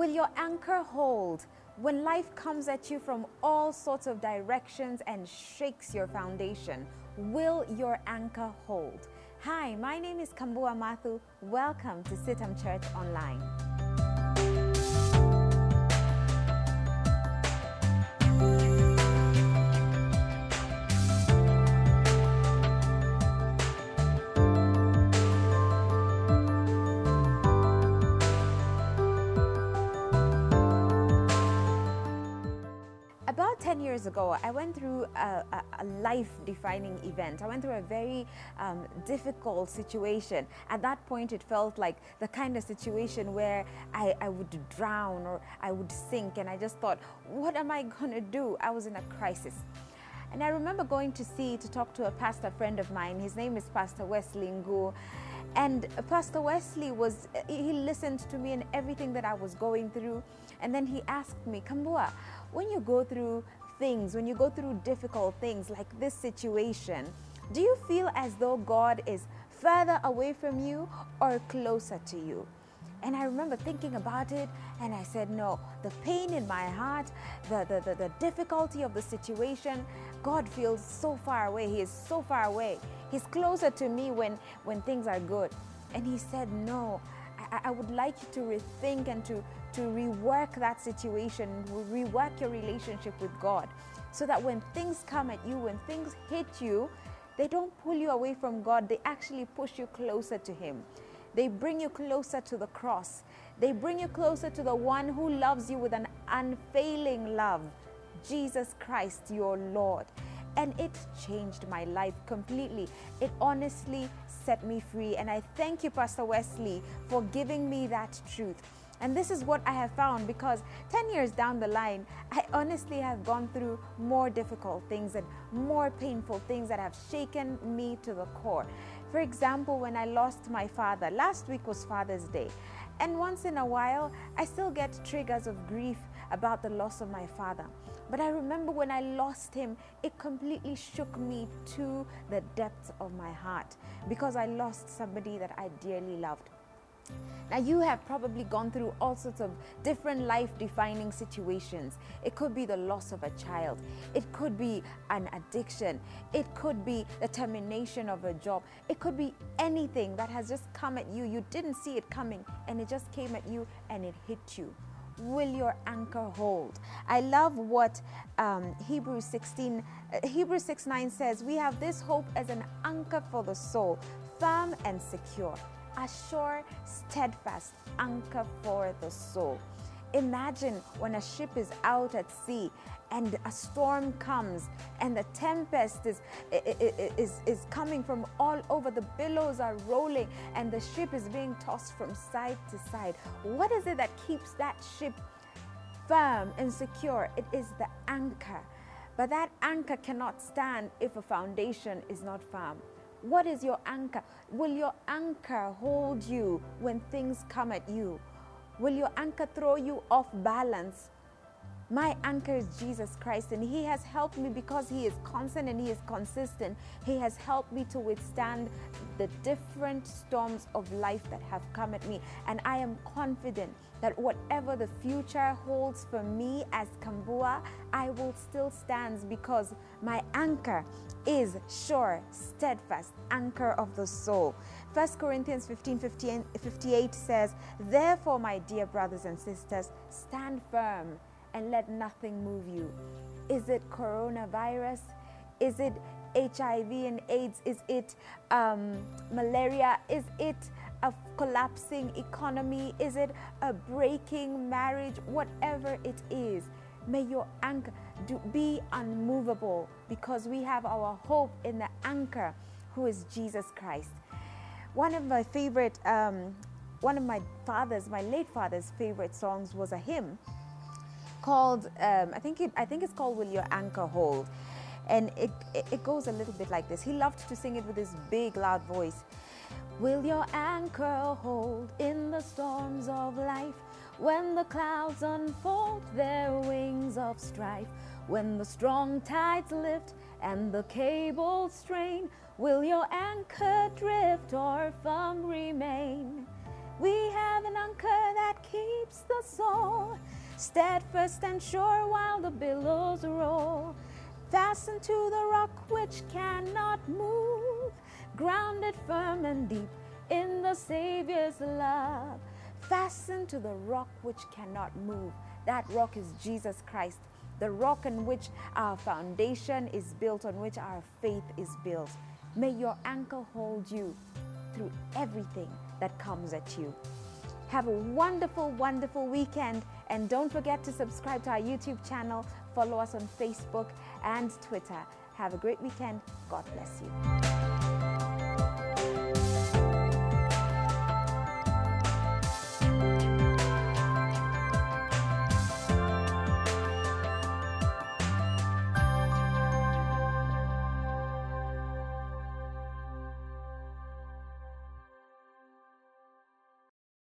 Will your anchor hold when life comes at you from all sorts of directions and shakes your foundation? Will your anchor hold? Hi, my name is Kambua Mathu. Welcome to CITAM Church Online. About 10 years ago, I went through a, a, a life defining event. I went through a very um, difficult situation. At that point, it felt like the kind of situation where I, I would drown or I would sink, and I just thought, what am I going to do? I was in a crisis. And I remember going to see to talk to a pastor friend of mine. His name is Pastor Wesley Ngu. And Pastor Wesley was, he listened to me and everything that I was going through. And then he asked me, Kambua, when you go through things, when you go through difficult things like this situation, do you feel as though God is further away from you or closer to you? And I remember thinking about it and I said, no, the pain in my heart, the, the, the, the, difficulty of the situation, God feels so far away. He is so far away. He's closer to me when, when things are good. And he said, no, I, I would like you to rethink and to, to rework that situation, rework your relationship with God so that when things come at you, when things hit you, they don't pull you away from God, they actually push you closer to Him. They bring you closer to the cross. They bring you closer to the one who loves you with an unfailing love, Jesus Christ, your Lord. And it changed my life completely. It honestly set me free. And I thank you, Pastor Wesley, for giving me that truth. And this is what I have found because 10 years down the line, I honestly have gone through more difficult things and more painful things that have shaken me to the core. For example, when I lost my father, last week was Father's Day. And once in a while, I still get triggers of grief about the loss of my father. But I remember when I lost him, it completely shook me to the depths of my heart because I lost somebody that I dearly loved. Now, you have probably gone through all sorts of different life defining situations. It could be the loss of a child, it could be an addiction, it could be the termination of a job, it could be anything that has just come at you. You didn't see it coming and it just came at you and it hit you. Will your anchor hold? I love what um, Hebrews 16, uh, Hebrews 6 9 says. We have this hope as an anchor for the soul, firm and secure a sure, steadfast anchor for the soul. Imagine when a ship is out at sea and a storm comes and the tempest is, is, is coming from all over. The billows are rolling and the ship is being tossed from side to side. What is it that keeps that ship firm and secure? It is the anchor. But that anchor cannot stand if a foundation is not firm. What is your anchor? Will your anchor hold you when things come at you? Will your anchor throw you off balance? My anchor is Jesus Christ, and He has helped me because He is constant and He is consistent. He has helped me to withstand the different storms of life that have come at me. And I am confident that whatever the future holds for me as Kambua, I will still stand because my anchor is sure, steadfast, anchor of the soul. 1 Corinthians 15 58 says, Therefore, my dear brothers and sisters, stand firm and let nothing move you. Is it coronavirus? Is it HIV and AIDS? Is it um, malaria? Is it a collapsing economy? Is it a breaking marriage? Whatever it is, may your anchor do, be unmovable because we have our hope in the anchor who is Jesus Christ. One of my favorite, um, one of my father's, my late father's favorite songs was a hymn called um, I think it I think it's called Will Your Anchor Hold? And it, it goes a little bit like this. He loved to sing it with his big loud voice. Will your anchor hold in the storms of life? When the clouds unfold their wings of strife? When the strong tides lift and the cables strain? Will your anchor drift or firm remain? We have an anchor that keeps the soul steadfast and sure while the billows roll. Fastened to the rock which cannot move, grounded firm and deep in the Savior's love. Fastened to the rock which cannot move. That rock is Jesus Christ, the rock on which our foundation is built, on which our faith is built. May your anchor hold you through everything that comes at you. Have a wonderful, wonderful weekend. And don't forget to subscribe to our YouTube channel, follow us on Facebook and Twitter. Have a great weekend. God bless you.